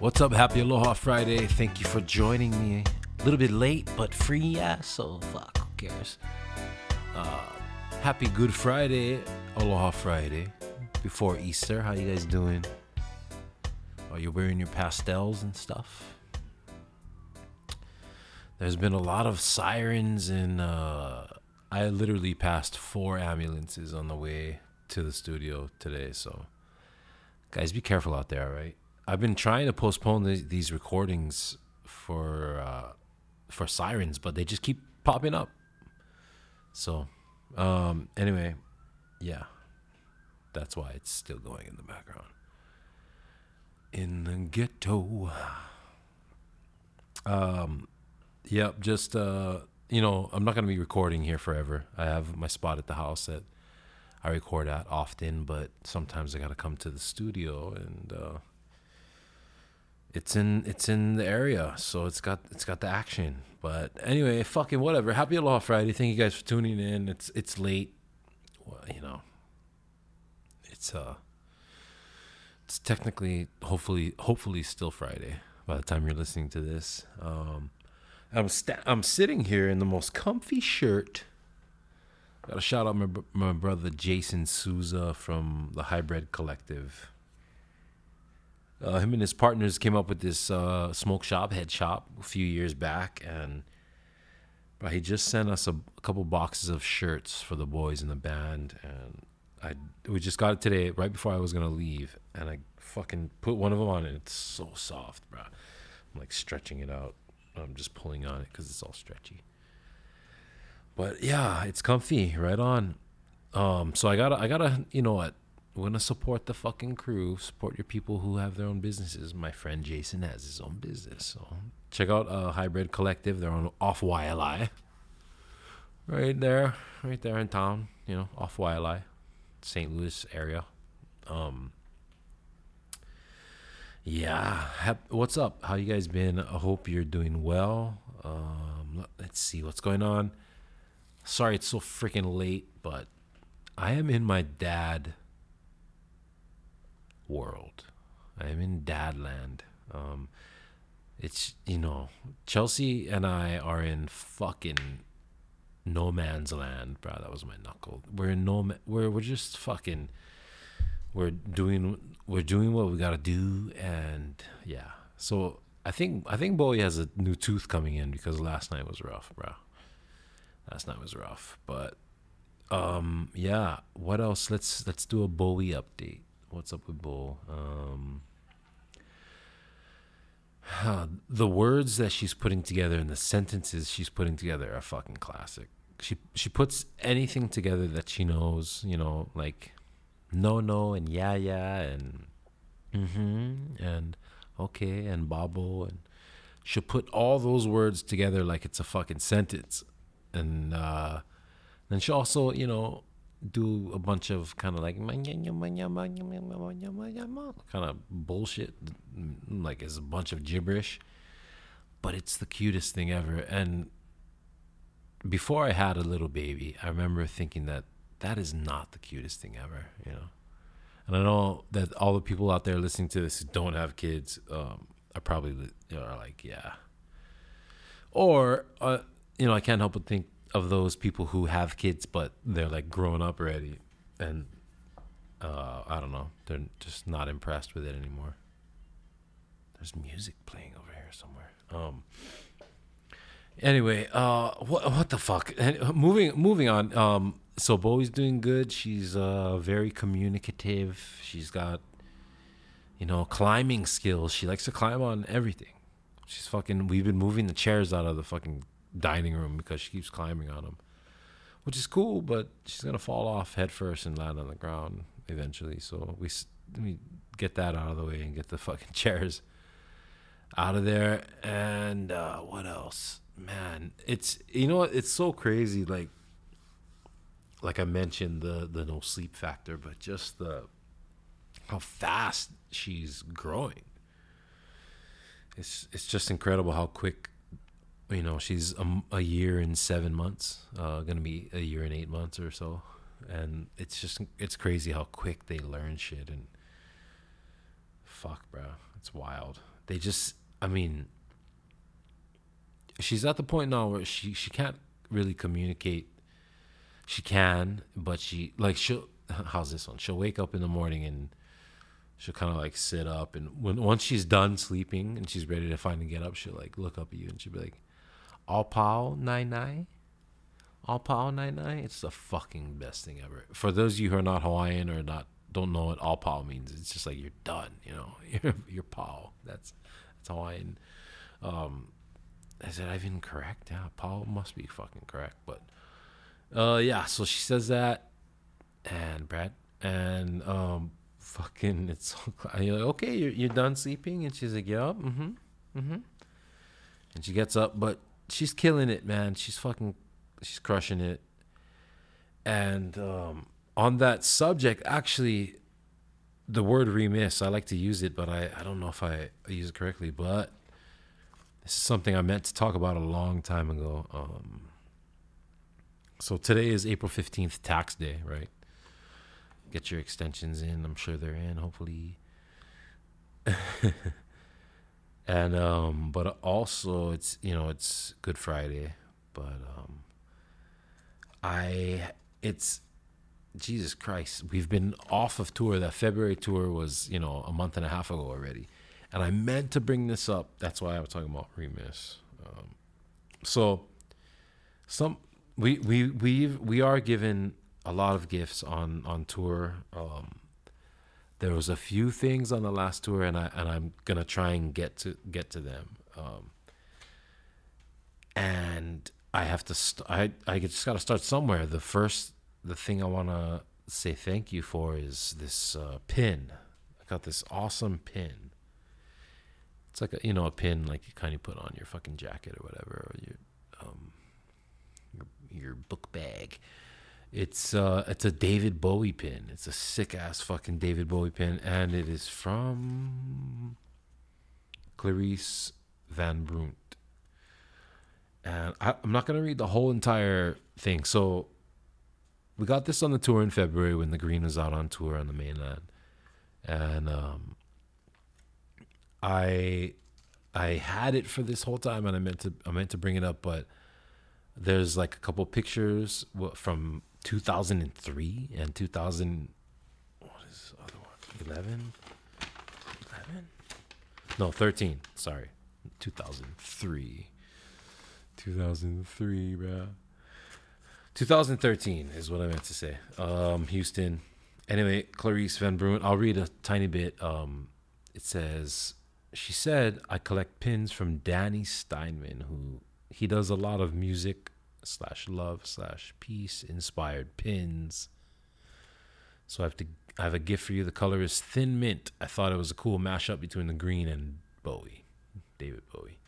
What's up? Happy Aloha Friday. Thank you for joining me. A little bit late, but free, yeah, so fuck, who cares? Uh, happy Good Friday, Aloha Friday, before Easter. How you guys doing? Are you wearing your pastels and stuff? There's been a lot of sirens, and uh, I literally passed four ambulances on the way to the studio today, so guys, be careful out there, all right? I've been trying to postpone the, these recordings for uh, for sirens, but they just keep popping up. So, um, anyway, yeah, that's why it's still going in the background. In the ghetto. Um, yep, just uh, you know, I'm not gonna be recording here forever. I have my spot at the house that I record at often, but sometimes I gotta come to the studio and. Uh, it's in it's in the area, so it's got it's got the action. But anyway, fucking whatever. Happy Aloha Friday. Thank you guys for tuning in. It's it's late. Well, you know. It's uh it's technically hopefully hopefully still Friday by the time you're listening to this. Um I'm sta- I'm sitting here in the most comfy shirt. Got to shout out my my brother Jason Souza from the Hybrid Collective. Uh, him and his partners came up with this uh, smoke shop, head shop, a few years back, and but he just sent us a, a, couple boxes of shirts for the boys in the band, and I we just got it today, right before I was gonna leave, and I fucking put one of them on, and it's so soft, bro. I'm like stretching it out. I'm just pulling on it because it's all stretchy. But yeah, it's comfy, right on. Um, so I gotta, I gotta, you know what? We're gonna support the fucking crew, support your people who have their own businesses. My friend Jason has his own business, so check out uh, Hybrid Collective. They're on off Waialae, right there, right there in town. You know, off Waialae, St. Louis area. Um, yeah, what's up? How you guys been? I hope you're doing well. Um, let's see what's going on. Sorry, it's so freaking late, but I am in my dad world. I'm in Dadland. Um, it's you know Chelsea and I are in fucking no man's land, bro. That was my knuckle. We're in no ma- we're we're just fucking we're doing we're doing what we gotta do, and yeah. So I think I think Bowie has a new tooth coming in because last night was rough, bro. Last night was rough, but um yeah. What else? Let's let's do a Bowie update what's up with Bull? Um, the words that she's putting together and the sentences she's putting together are fucking classic. She she puts anything together that she knows, you know, like no no and yeah yeah and mm-hmm and okay and babo and she'll put all those words together like it's a fucking sentence and uh, then she also you know do a bunch of kind of like kind of bullshit, like it's a bunch of gibberish, but it's the cutest thing ever. And before I had a little baby, I remember thinking that that is not the cutest thing ever, you know. And I know that all the people out there listening to this who don't have kids um, are probably are like, yeah. Or uh, you know, I can't help but think of those people who have kids but they're like grown up already and uh, I don't know they're just not impressed with it anymore. There's music playing over here somewhere. Um. Anyway, uh, what what the fuck? moving moving on. Um, so Bowie's doing good. She's uh very communicative. She's got, you know, climbing skills. She likes to climb on everything. She's fucking. We've been moving the chairs out of the fucking dining room because she keeps climbing on them, which is cool. But she's gonna fall off headfirst and land on the ground eventually. So we we get that out of the way and get the fucking chairs out of there. And uh, what else, man? It's you know what? It's so crazy. Like like I mentioned the the no sleep factor, but just the how fast she's growing. It's it's just incredible how quick you know she's a, a year and seven months uh, gonna be a year and eight months or so and it's just it's crazy how quick they learn shit and fuck bro it's wild they just I mean she's at the point now where she she can't really communicate. She can, but she like she'll how's this one? She'll wake up in the morning and she'll kind of like sit up and when once she's done sleeping and she's ready to finally get up, she'll like look up at you and she'll be like, "All pau nine nine." All pau nine. It's the fucking best thing ever. For those of you who are not Hawaiian or not don't know what all pau means, it's just like you're done. You know, you're you're pau. That's that's Hawaiian. Um, is it even correct? Yeah, Paul must be fucking correct. But uh, yeah. So she says that, and Brad, and um, fucking, it's you're like, okay. You're you're done sleeping, and she's like, yeah, mm-hmm, mm-hmm. And she gets up, but she's killing it, man. She's fucking, she's crushing it. And um, on that subject, actually, the word remiss, I like to use it, but I, I don't know if I use it correctly. But this is something I meant to talk about a long time ago. Um, so today is April 15th, tax day, right? Get your extensions in. I'm sure they're in, hopefully. and um but also it's you know it's good friday but um i it's jesus christ we've been off of tour. That february tour was you know a month and a half ago already. And i meant to bring this up. That's why i was talking about remiss um, so some we we we we are given a lot of gifts on on tour. Um there was a few things on the last tour and I and I'm gonna try and get to get to them. Um, and I have to st- I I just gotta start somewhere. The first the thing I wanna say thank you for is this uh, pin. I got this awesome pin. It's like a you know a pin like you kind of put on your fucking jacket or whatever or your um your, your book bag. It's uh it's a David Bowie pin. It's a sick ass fucking David Bowie pin and it is from Clarice Van Brunt. And I, I'm not gonna read the whole entire thing. So we got this on the tour in February when the Green was out on tour on the mainland. And um I I had it for this whole time and I meant to I meant to bring it up, but there's like a couple pictures from 2003 and 2000 what is the other one? 11 11 no 13 sorry. 2003 2003 bro 2013 is what i meant to say. Um houston. Anyway clarice van brunt i'll read a tiny bit. Um it says she said i collect pins from danny steinman who he does a lot of music slash love slash peace inspired pins. So I have to I have a gift for you. The color is thin mint. I thought it was a cool mashup between the green and Bowie, David Bowie.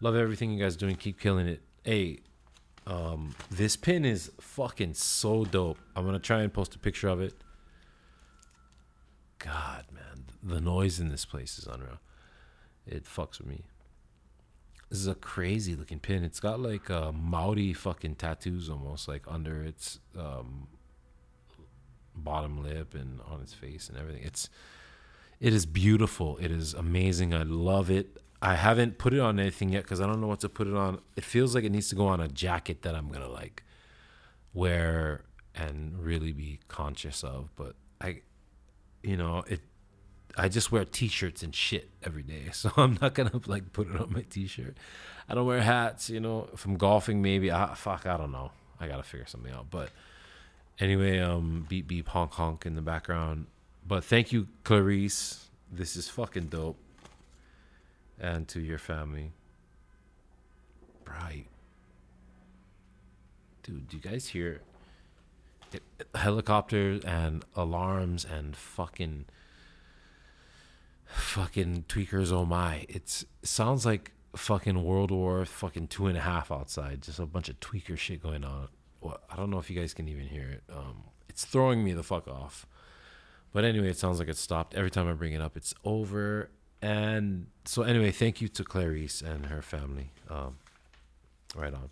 Love everything you guys doing. Keep killing it. Hey, um, this pin is fucking so dope. I'm gonna try and post a picture of it. God, man, the noise in this place is unreal. It fucks with me. This is a crazy looking pin. It's got like uh, Maori fucking tattoos almost like under its um, bottom lip and on its face and everything. It's it is beautiful. It is amazing. I love it. I haven't put it on anything yet because I don't know what to put it on. It feels like it needs to go on a jacket that I'm gonna like wear and really be conscious of. But I, you know, it I just wear t-shirts and shit every day, so I'm not gonna like put it on my t-shirt. I don't wear hats, you know. If I'm golfing, maybe. I, fuck, I don't know. I gotta figure something out. But anyway, um, beep beep honk honk in the background. But thank you, Clarice. This is fucking dope. And to your family, right? Dude, do you guys hear it, helicopters and alarms and fucking fucking tweakers oh my. It's it sounds like fucking world war fucking two and a half outside. Just a bunch of tweaker shit going on. Well, i don't know if you guys can even hear it. Um, it's throwing me the fuck off. But anyway it sounds like it stopped. Every time i bring it up it's over. And so anyway thank you to clarice and her family. Um, right on.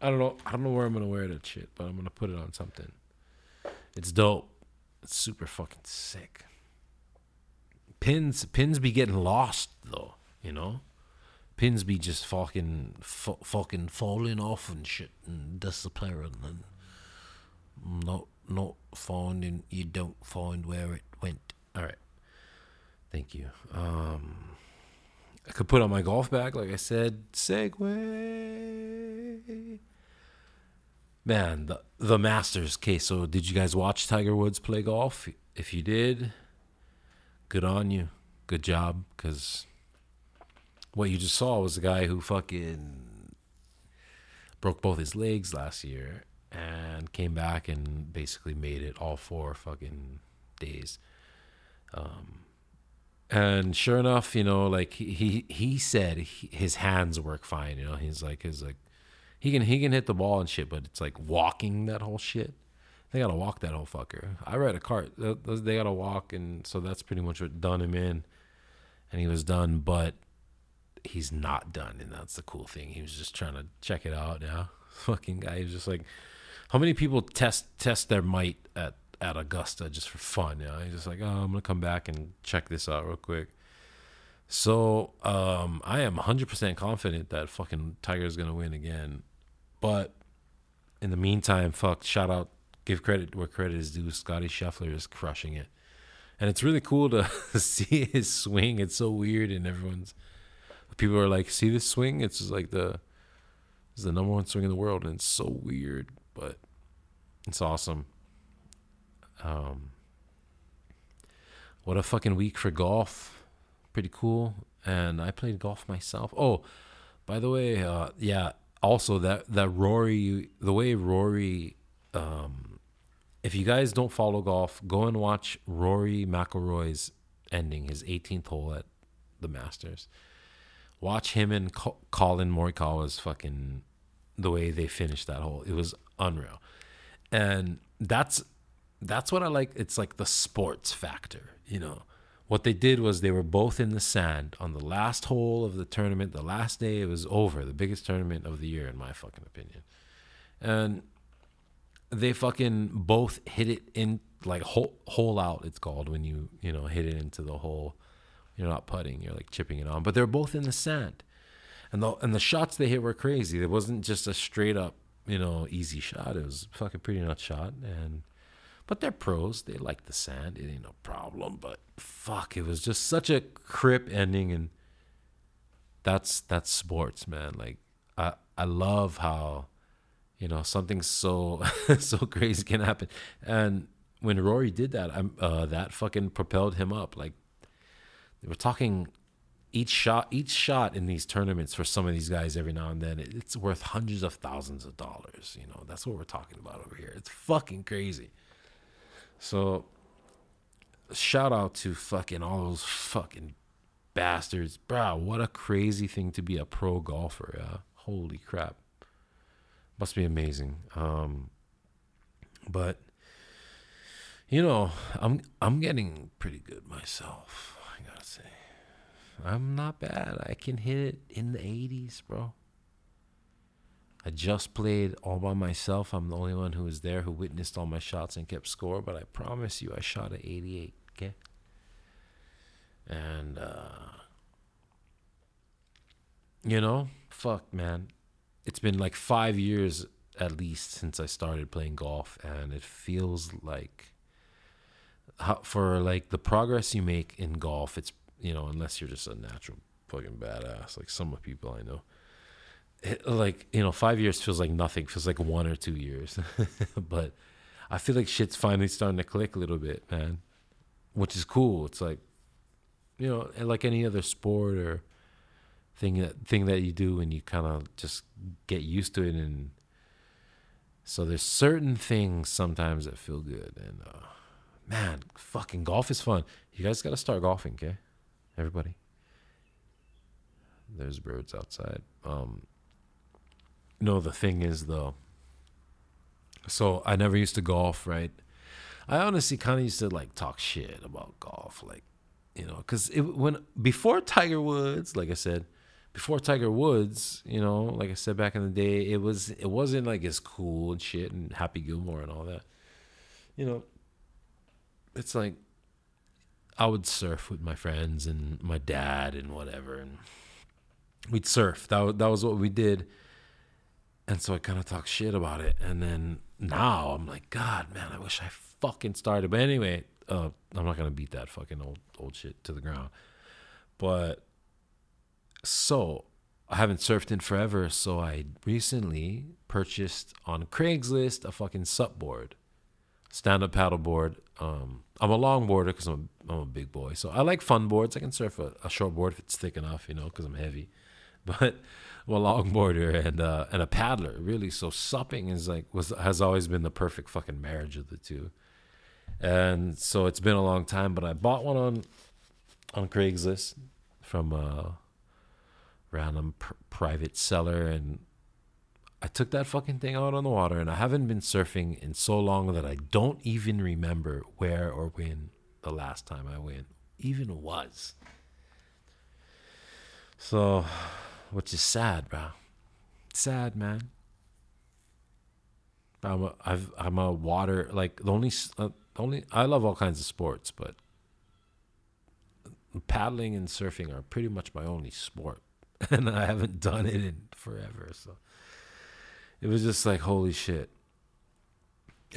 I don't know i don't know where i'm gonna wear that shit but i'm gonna put it on something. It's dope. It's super fucking sick pins pins be getting lost though, you know. Pins be just fucking fucking falling off and shit and disappearing and not not finding you don't find where it went. All right. Thank you. Um I could put on my golf bag, like I said. Segway. Man, the the Masters. Okay, so did you guys watch Tiger Woods play golf? If you did, good on you. Good job, because what you just saw was a guy who fucking broke both his legs last year and came back and basically made it all four fucking days. Um, and sure enough, you know, like he he, he said he, his hands work fine. You know, he's like his like he can he can hit the ball and shit, but it's like walking that whole shit. They gotta walk that whole fucker. I ride a cart. They gotta walk, and so that's pretty much what done him in. And he was done, but he's not done, and that's the cool thing. He was just trying to check it out. Yeah, fucking guy. He was just like, how many people test test their might at at Augusta just for fun? Yeah, he's just like, oh, I'm gonna come back and check this out real quick. So um, I am 100% confident that fucking Tiger's gonna win again. But in the meantime, fuck, shout out, give credit where credit is due. Scottie Scheffler is crushing it. And it's really cool to see his swing. It's so weird, and everyone's people are like, "See this swing? It's just like the it's the number one swing in the world, and it's so weird, but it's awesome." Um, what a fucking week for golf! Pretty cool. And I played golf myself. Oh, by the way, uh, yeah, also that that Rory, the way Rory, um, if you guys don't follow golf, go and watch Rory McIlroy's ending, his 18th hole at the Masters. Watch him and Collin Morikawa's fucking the way they finished that hole. It was unreal, and that's that's what I like. It's like the sports factor, you know what they did was they were both in the sand on the last hole of the tournament. The last day it was over, the biggest tournament of the year, in my fucking opinion. And they fucking both hit it in like hole, hole out. It's called when you you know hit it into the hole. You're not putting. You're like chipping it on. But they're both in the sand, and the and the shots they hit were crazy. It wasn't just a straight up you know easy shot. It was fucking pretty nut shot and but they're pros. They like the sand. It ain't no problem. But fuck, it was just such a crip ending, and that's that's sports, man. Like I I love how you know something so so crazy can happen. And when Rory did that, I'm uh, that fucking propelled him up. Like they were talking each shot each shot in these tournaments for some of these guys every now and then it's worth hundreds of thousands of dollars you know that's what we're talking about over here it's fucking crazy so shout out to fucking all those fucking bastards. Bro, what a crazy thing to be a pro golfer, yeah. Holy crap. Must be amazing. Um but you know, I'm I'm getting pretty good myself, I gotta say. I'm not bad. I can hit it in the 80s, bro. I just played all by myself. I'm the only one who was there who witnessed all my shots and kept score, but I promise you I shot at 88, okay? And uh you know, fuck man. It's been like 5 years at least since I started playing golf and it feels like how, for like the progress you make in golf, it's you know, unless you're just a natural fucking badass like some of people I know like you know five years feels like nothing feels like one or two years. But i feel like shit's finally starting to click a little bit man which is cool. It's like you know like any other sport or thing that thing that you do and you kind of just get used to it and so there's certain things sometimes that feel good and uh, man fucking golf is fun you guys got to start golfing okay everybody there's birds outside um no, the thing is though. So I never used to golf, right? I honestly kind of used to like talk shit about golf, like you know, because it when before Tiger Woods, like I said, before Tiger Woods, you know, like I said back in the day, it was it wasn't like as cool and shit and Happy Gilmore and all that. You know, it's like I would surf with my friends and my dad and whatever, and we'd surf. That that was what we did. And so I kind of talk shit about it, and then now I'm like, God, man, I wish I fucking started. But anyway, uh, I'm not gonna beat that fucking old old shit to the ground. But so I haven't surfed in forever, so I recently purchased on Craigslist a fucking sup board, stand up paddle board. Um, I'm a longboarder because I'm, I'm a big boy, so I like fun boards. I can surf a, a short board if it's thick enough, you know, because I'm heavy. But I'm a longboarder and uh, and a paddler, really. So supping is like was has always been the perfect fucking marriage of the two. And so it's been a long time, but I bought one on on Craigslist from a random pr- private seller and I took that fucking thing out on the water and I haven't been surfing in so long that I don't even remember where or when the last time I went even was. So, which is sad, bro. Sad, man. I'm a, I've, I'm a water like the only uh, only I love all kinds of sports, but paddling and surfing are pretty much my only sport, and I haven't done it in forever. So it was just like holy shit.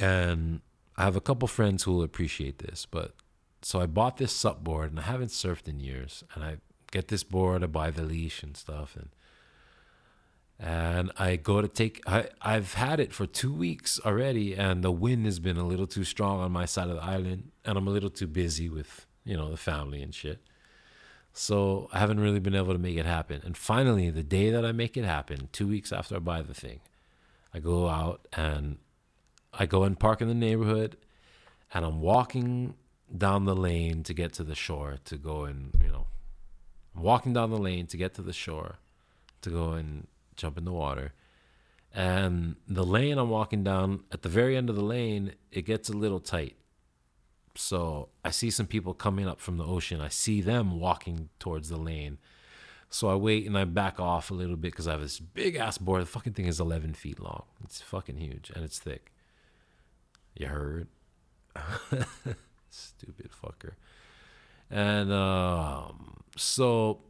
And I have a couple friends who will appreciate this, but so I bought this sup board and I haven't surfed in years, and I get this board, I buy the leash and stuff, and and I go to take I, I've had it for two weeks already and the wind has been a little too strong on my side of the island and I'm a little too busy with, you know, the family and shit. So I haven't really been able to make it happen. And finally the day that I make it happen, two weeks after I buy the thing, I go out and I go and park in the neighborhood and I'm walking down the lane to get to the shore to go and, you know, I'm walking down the lane to get to the shore to go and jump in the water. And the lane I'm walking down, at the very end of the lane, it gets a little tight. So I see some people coming up from the ocean. I see them walking towards the lane. So I wait and I back off a little bit because I have this big ass board. The fucking thing is 11 feet long. It's fucking huge and it's thick. You heard? Stupid fucker. And um, so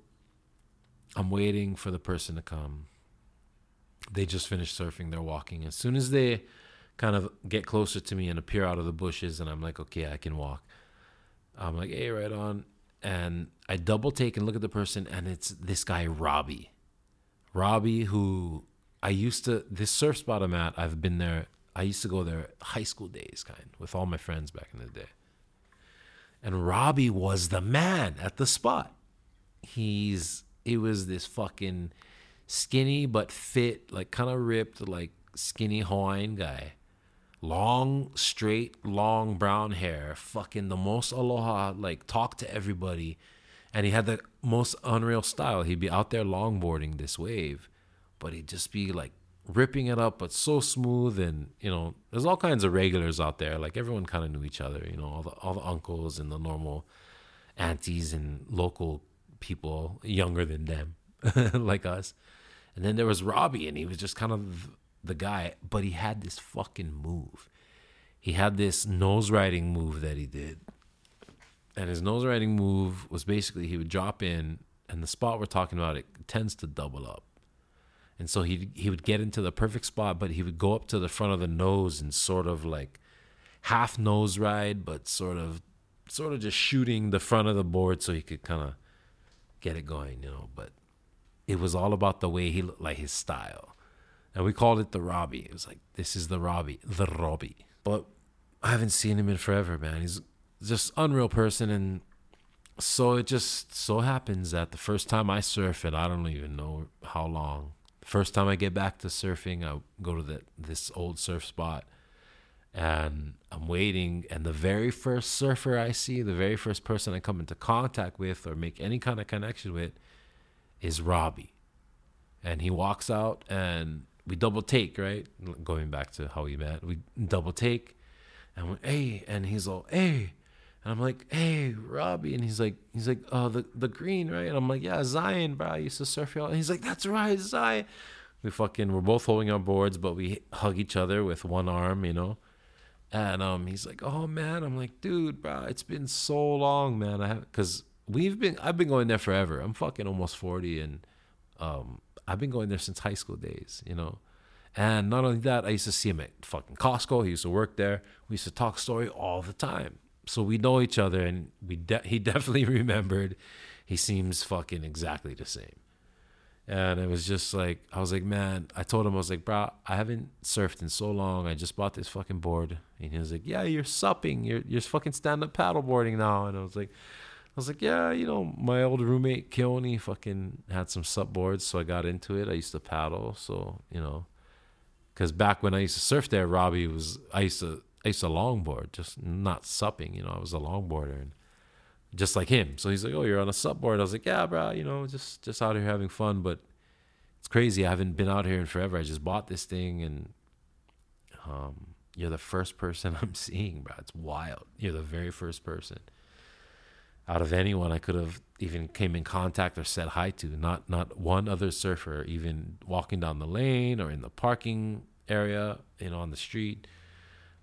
I'm waiting for the person to come they just finished surfing. They're walking. As soon as they kind of get closer to me and appear out of the bushes, and I'm like, okay, I can walk. I'm like, hey, right on. And I double take and look at the person, and it's this guy, Robbie. Robbie, who I used to, this surf spot I'm at, I've been there. I used to go there high school days, kind with all my friends back in the day. And Robbie was the man at the spot. He's, it was this fucking, skinny but fit, like kind of ripped, like skinny Hawaiian guy. Long, straight, long brown hair, fucking the most aloha, like talk to everybody. And he had the most unreal style. He'd be out there longboarding this wave, but he'd just be like ripping it up, but so smooth. And, you know, there's all kinds of regulars out there. Like everyone kind of knew each other, you know, all the, all the uncles and the normal aunties and local people younger than them, like us. And then there was Robbie, and he was just kind of the guy, but he had this fucking move. He had this nose riding move that he did. And his nose riding move was basically he would drop in, and the spot we're talking about, it tends to double up. And so he he would get into the perfect spot, but he would go up to the front of the nose and sort of like half nose ride, but sort of sort of just shooting the front of the board so he could kind of get it going, you know. But it was all about the way he looked, like his style. And we called it the Robbie. It was like, this is the Robbie, the Robbie. But I haven't seen him in forever, man. He's just unreal person. And so it just so happens that the first time I surf it, I don't even know how long. The First time I get back to surfing, I go to the, this old surf spot and I'm waiting. And the very first surfer I see, the very first person I come into contact with or make any kind of connection with, is Robbie. And he walks out and we double take, right? Going back to how we met, we double take and hey, and he's all, hey. And I'm like, hey, Robbie. And he's like, he's like, oh, the, the green, right? And I'm like, yeah, Zion, bro. I used to surf y'all. And he's like, that's right, Zion. We fucking, we're both holding our boards, but we hug each other with one arm, you know? And um, he's like, "Oh man," I'm like, "Dude, bro, it's been so long, man. I have because we've been I've been going there forever. I'm fucking almost forty, and um, I've been going there since high school days, you know. And not only that, I used to see him at fucking Costco. He used to work there. We used to talk story all the time. So we know each other, and we de- he definitely remembered. He seems fucking exactly the same. And it was just like I was like, man. I told him I was like, bro, I haven't surfed in so long. I just bought this fucking board, and he was like, yeah, you're supping. You're you're fucking stand up paddleboarding now. And I was like, was like, yeah, you know, my old roommate Keone fucking had some sup boards, so I got into it. I used to paddle, so you know, because back when I used to surf there, Robbie was I used to I used to longboard, just not supping. You know, I was a longboarder and just like him. So he's like, "Oh, you're on a sup board." I was like, "Yeah, bro. You know, just just out here having fun." But it's crazy. I haven't been out here in forever. I just bought this thing, and um, you're the first person I'm seeing, bro. It's wild. You're the very first person out of anyone I could have even came in contact or said hi to. Not not one other surfer, even walking down the lane or in the parking area, you know, on the street,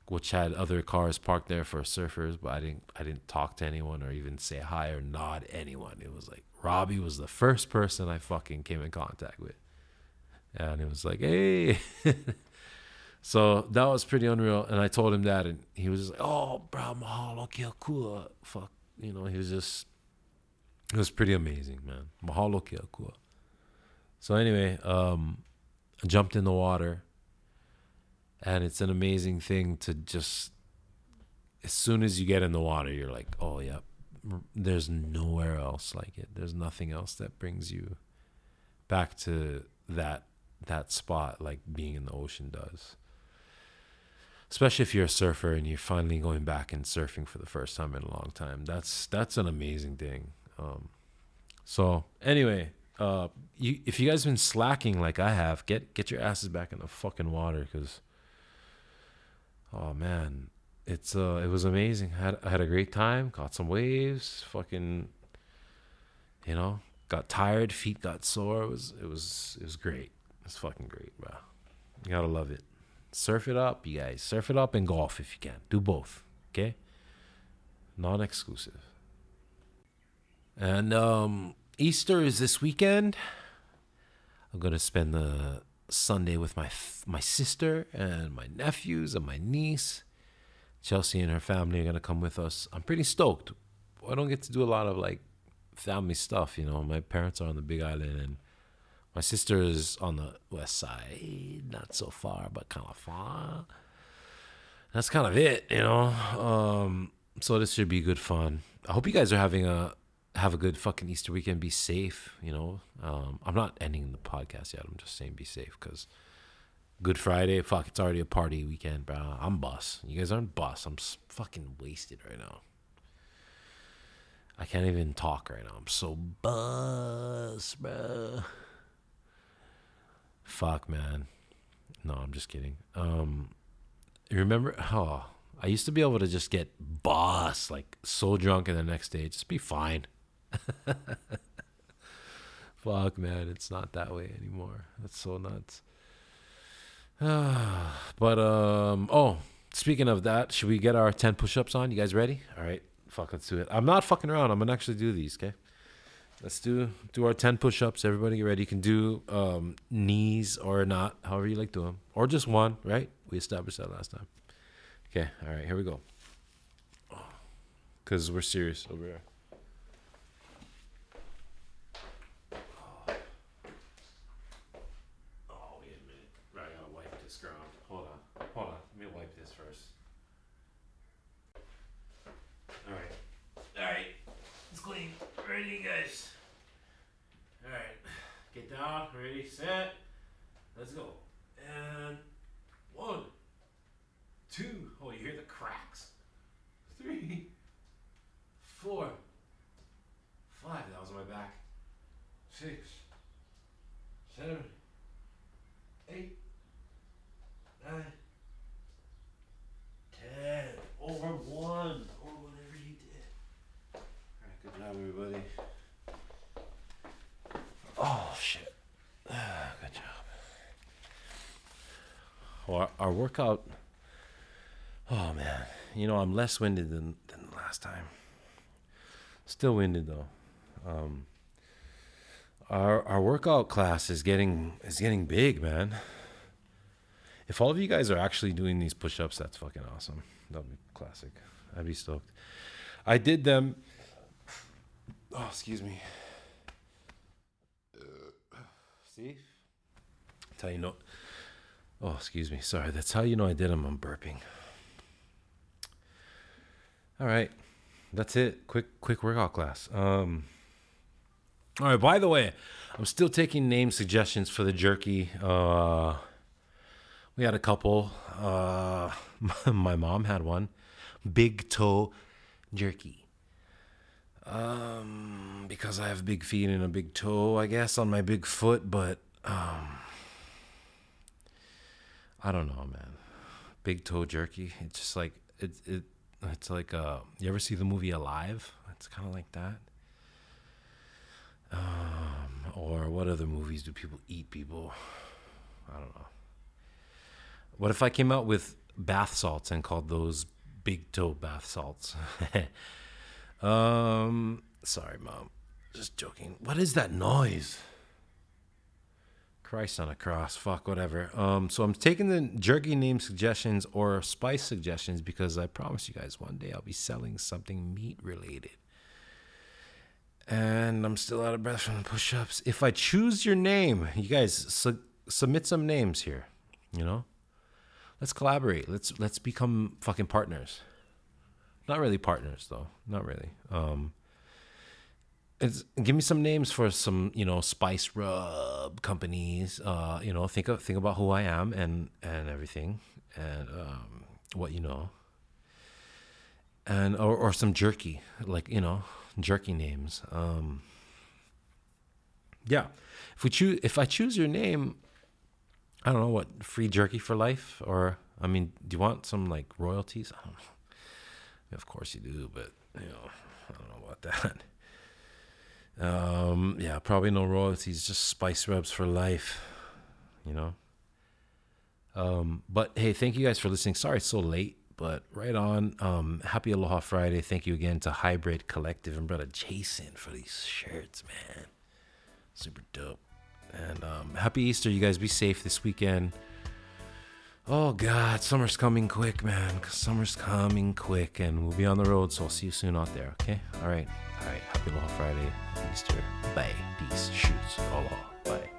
which had other cars parked there for surfers, but I didn't I didn't talk to anyone or even say hi or nod anyone. It was like Robbie was the first person I fucking came in contact with. And it was like, hey. so that was pretty unreal. And I told him that and he was like, Oh, bro, mahalo ke Akua. Fuck you know, he was just it was pretty amazing, man. Mahalo ke Akua. So anyway, um, I jumped in the water, and it's an amazing thing to just as soon as you get in the water, you're like, oh yeah, there's nowhere else like it. There's nothing else that brings you back to that that spot like being in the ocean does especially if you're a surfer and you're finally going back and surfing for the first time in a long time. That's that's an amazing thing. Um, so anyway, uh, you if you guys have been slacking like I have, get get your asses back in the fucking water because, oh man, it's uh it was amazing. I had I had a great time. Caught some waves. Fucking, you know, got tired. Feet got sore. It was it was it was great. It's fucking great, bro. You gotta love it. Surf it up, you guys. Surf it up and golf if you can. Do both. Okay? Non exclusive. And um Easter is this weekend. I'm gonna spend the Sunday with my my sister and my nephews and my niece. Chelsea and her family are gonna come with us. I'm pretty stoked. I don't get to do a lot of like family stuff, you know. My parents are on the Big Island, and my sister is on the west side, not so far, but kind of far. That's kind of it, you know. Um, so this should be good fun. I hope you guys are having a have a good fucking Easter weekend. Be safe, you know. Um, I'm not ending the podcast yet. I'm just saying be safe because Good Friday, fuck, it's already a party weekend, bro. I'm bus. You guys aren't bus. I'm fucking wasted right now. I can't even talk right now. I'm so bus, bro. Fuck, man. No, I'm just kidding. Um, remember? Oh, I used to be able to just get boss like so drunk, and the next day just be fine. Fuck, man, it's not that way anymore. That's so nuts. but um, oh, speaking of that, should we get our ten push-ups on? You guys ready? All right, fuck, let's do it. I'm not fucking around. I'm gonna actually do these. Okay. Let's do do our ten push-ups. Everybody get ready. You can do um, knees or not, however you like to them, or just one. Right? We established that last time. Okay. All right. Here we go. Cause we're serious over here. Oh, wait a minute. Right, I gotta wipe this ground. Hold on. Hold on. Let me wipe this first. Alright. Alright. It's clean. Ready, guys? Alright. Get down. Ready, set. Let's go. And one, two. Oh, you hear the cracks. Three, four, five. That was my back. Six, seven, eight, nine, ten. Over one. Or whatever you did. Alright, good job, everybody. Oh, shit. Ah, good job. Our, workout Oh man, you know I'm less winded than than last time. Still winded though. Um, our our workout class is getting is getting big, man. If all of you guys are actually doing these push-ups, that's fucking awesome. That'd be classic. I'd be stoked. I did them. Oh, excuse me. Uh, See? tell you know. Oh, excuse me. Sorry. That's how you know I did them. I'm burping. All right. That's it. Quick, quick workout class. Um. All right. By the way, I'm still taking name suggestions for the jerky. Uh, we had a couple. Uh, my mom had one. Big toe jerky. Um, because I have big feet and a big toe, I guess, on my big foot, but um, I don't know, man. Big toe jerky. It's just like it. It. It's like uh. You ever see the movie Alive? It's kind of like that. Um, or what other movies do people eat people? I don't know. What if I came out with bath salts and called those big toe bath salts? um, sorry, mom. Just joking. What is that noise? Christ on a cross. Fuck, whatever. Um, so I'm taking the jerky name suggestions or spice suggestions because I promise you guys one day I'll be selling something meat related. And I'm still out of breath from the push ups. If I choose your name, you guys su- submit some names here, you know? Let's collaborate. Let's let's become fucking partners. Not really partners though. Not really. Um it's, give me some names for some, you know, spice rub companies. Uh, you know, think of think about who I am and and everything and um what you know. And or or some jerky, like, you know, jerky names. Um yeah. If we choose if I choose your name, I don't know what free jerky for life, or I mean, do you want some like royalties? I don't know. Of course you do, but you know, I don't know about that. Um, yeah, probably no royalties, just spice rubs for life. You know. Um, but hey, thank you guys for listening. Sorry it's so late, but right on. Um, happy Aloha Friday. Thank you again to Hybrid Collective and brother Jason for these shirts, man. Super dope. And um, happy Easter, you guys. Be safe this weekend. Oh God, summer's coming quick, man. Summer's coming quick, and we'll be on the road. So I'll see you soon out there. Okay. All right. All right. Happy Aloha Friday. Easter. Bye. Peace. Shoots. Aloha. Bye.